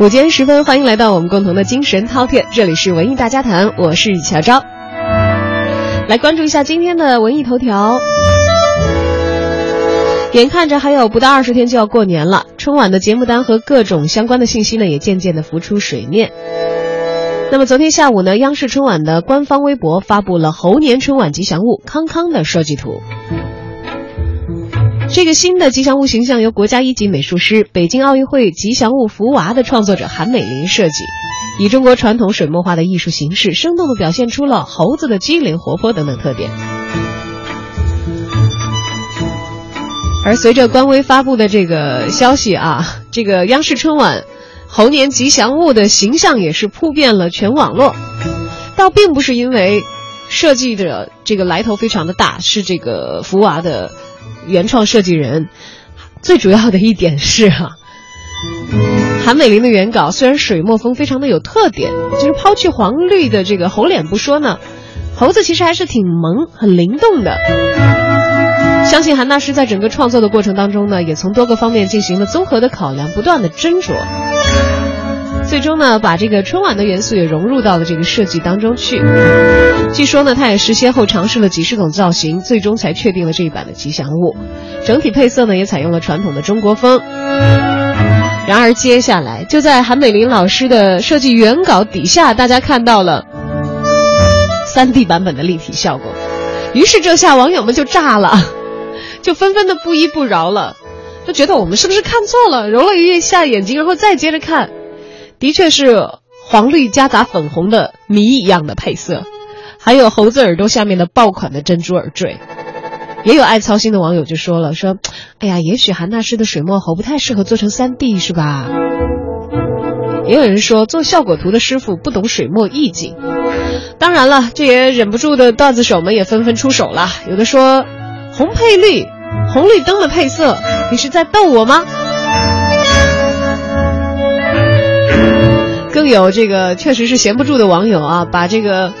午间时分，欢迎来到我们共同的精神饕餮，这里是文艺大家谈，我是乔昭。来关注一下今天的文艺头条。眼看着还有不到二十天就要过年了，春晚的节目单和各种相关的信息呢，也渐渐的浮出水面。那么昨天下午呢，央视春晚的官方微博发布了猴年春晚吉祥物康康的设计图。这个新的吉祥物形象由国家一级美术师、北京奥运会吉祥物福娃的创作者韩美林设计，以中国传统水墨画的艺术形式，生动地表现出了猴子的机灵、活泼等等特点。而随着官微发布的这个消息啊，这个央视春晚猴年吉祥物的形象也是扑遍了全网络。倒并不是因为设计的这个来头非常的大，是这个福娃的。原创设计人，最主要的一点是哈，韩美林的原稿虽然水墨风非常的有特点，就是抛去黄绿的这个猴脸不说呢，猴子其实还是挺萌、很灵动的。相信韩大师在整个创作的过程当中呢，也从多个方面进行了综合的考量，不断的斟酌。最终呢，把这个春晚的元素也融入到了这个设计当中去。据说呢，他也是先后尝试了几十种造型，最终才确定了这一版的吉祥物。整体配色呢，也采用了传统的中国风。然而，接下来就在韩美林老师的设计原稿底下，大家看到了 3D 版本的立体效果。于是，这下网友们就炸了，就纷纷的不依不饶了，就觉得我们是不是看错了？揉了一下眼睛，然后再接着看。的确是黄绿夹杂粉红的谜一样的配色，还有猴子耳朵下面的爆款的珍珠耳坠。也有爱操心的网友就说了：“说，哎呀，也许韩大师的水墨猴不太适合做成三 D，是吧？”也有人说做效果图的师傅不懂水墨意境。当然了，这也忍不住的段子手们也纷纷出手了。有的说红配绿，红绿灯的配色，你是在逗我吗？更有这个确实是闲不住的网友啊，把这个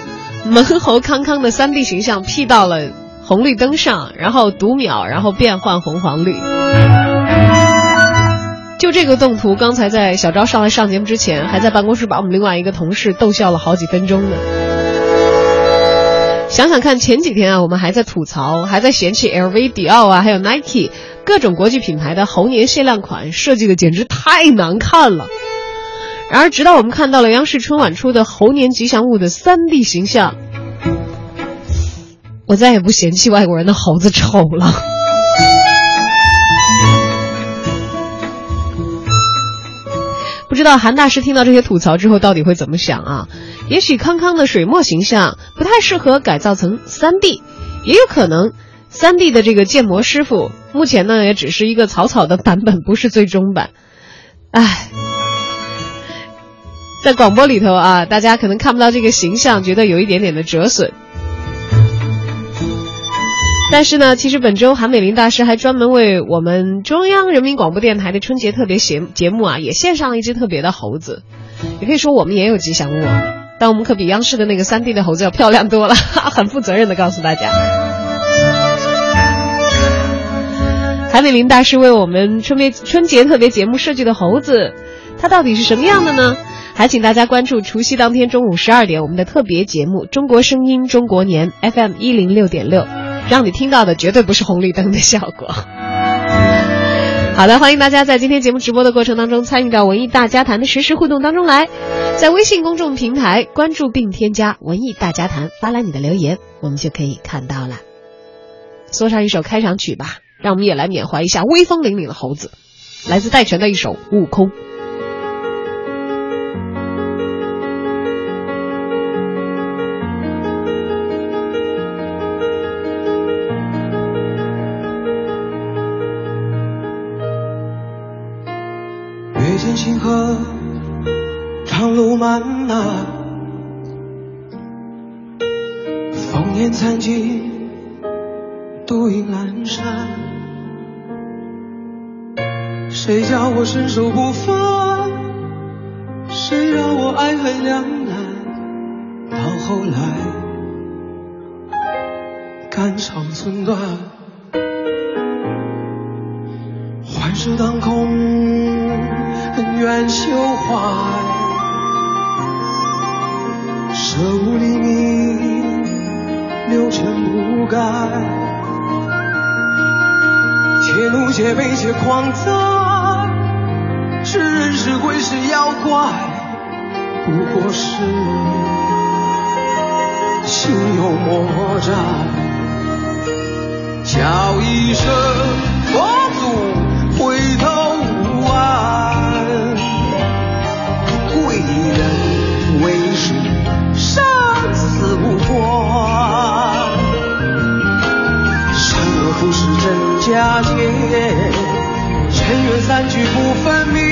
门猴康康的三 D 形象 P 到了红绿灯上，然后读秒，然后变换红黄绿。就这个动图，刚才在小昭上来上节目之前，还在办公室把我们另外一个同事逗笑了好几分钟呢。想想看，前几天啊，我们还在吐槽，还在嫌弃 LV、迪奥啊，还有 Nike 各种国际品牌的猴年限量款设计的简直太难看了。然而，直到我们看到了央视春晚出的猴年吉祥物的三 D 形象，我再也不嫌弃外国人的猴子丑了。不知道韩大师听到这些吐槽之后到底会怎么想啊？也许康康的水墨形象不太适合改造成三 D，也有可能三 D 的这个建模师傅目前呢也只是一个草草的版本，不是最终版。唉。在广播里头啊，大家可能看不到这个形象，觉得有一点点的折损。但是呢，其实本周韩美林大师还专门为我们中央人民广播电台的春节特别节节目啊，也献上了一只特别的猴子。也可以说我们也有吉祥物，但我们可比央视的那个三 D 的猴子要漂亮多了。很负责任的告诉大家，韩美林大师为我们春节春节特别节目设计的猴子，它到底是什么样的呢？还请大家关注除夕当天中午十二点我们的特别节目《中国声音中国年》FM 一零六点六，让你听到的绝对不是红绿灯的效果。好的，欢迎大家在今天节目直播的过程当中参与到文艺大家谈的实时互动当中来，在微信公众平台关注并添加“文艺大家谈”，发来你的留言，我们就可以看到了。送上一首开场曲吧，让我们也来缅怀一下威风凛凛的猴子，来自戴荃的一首《悟空》。星河，长路漫漫，烽烟残尽，独影阑珊。谁叫我身手不凡？谁让我爱恨两难？到后来，肝肠寸断，幻世当空。怨修怀，舍悟离迷，六尘不改。且怒且悲且狂哉，是人是鬼是妖怪，不过是心有魔债。叫一声。佳节尘缘散聚不分明。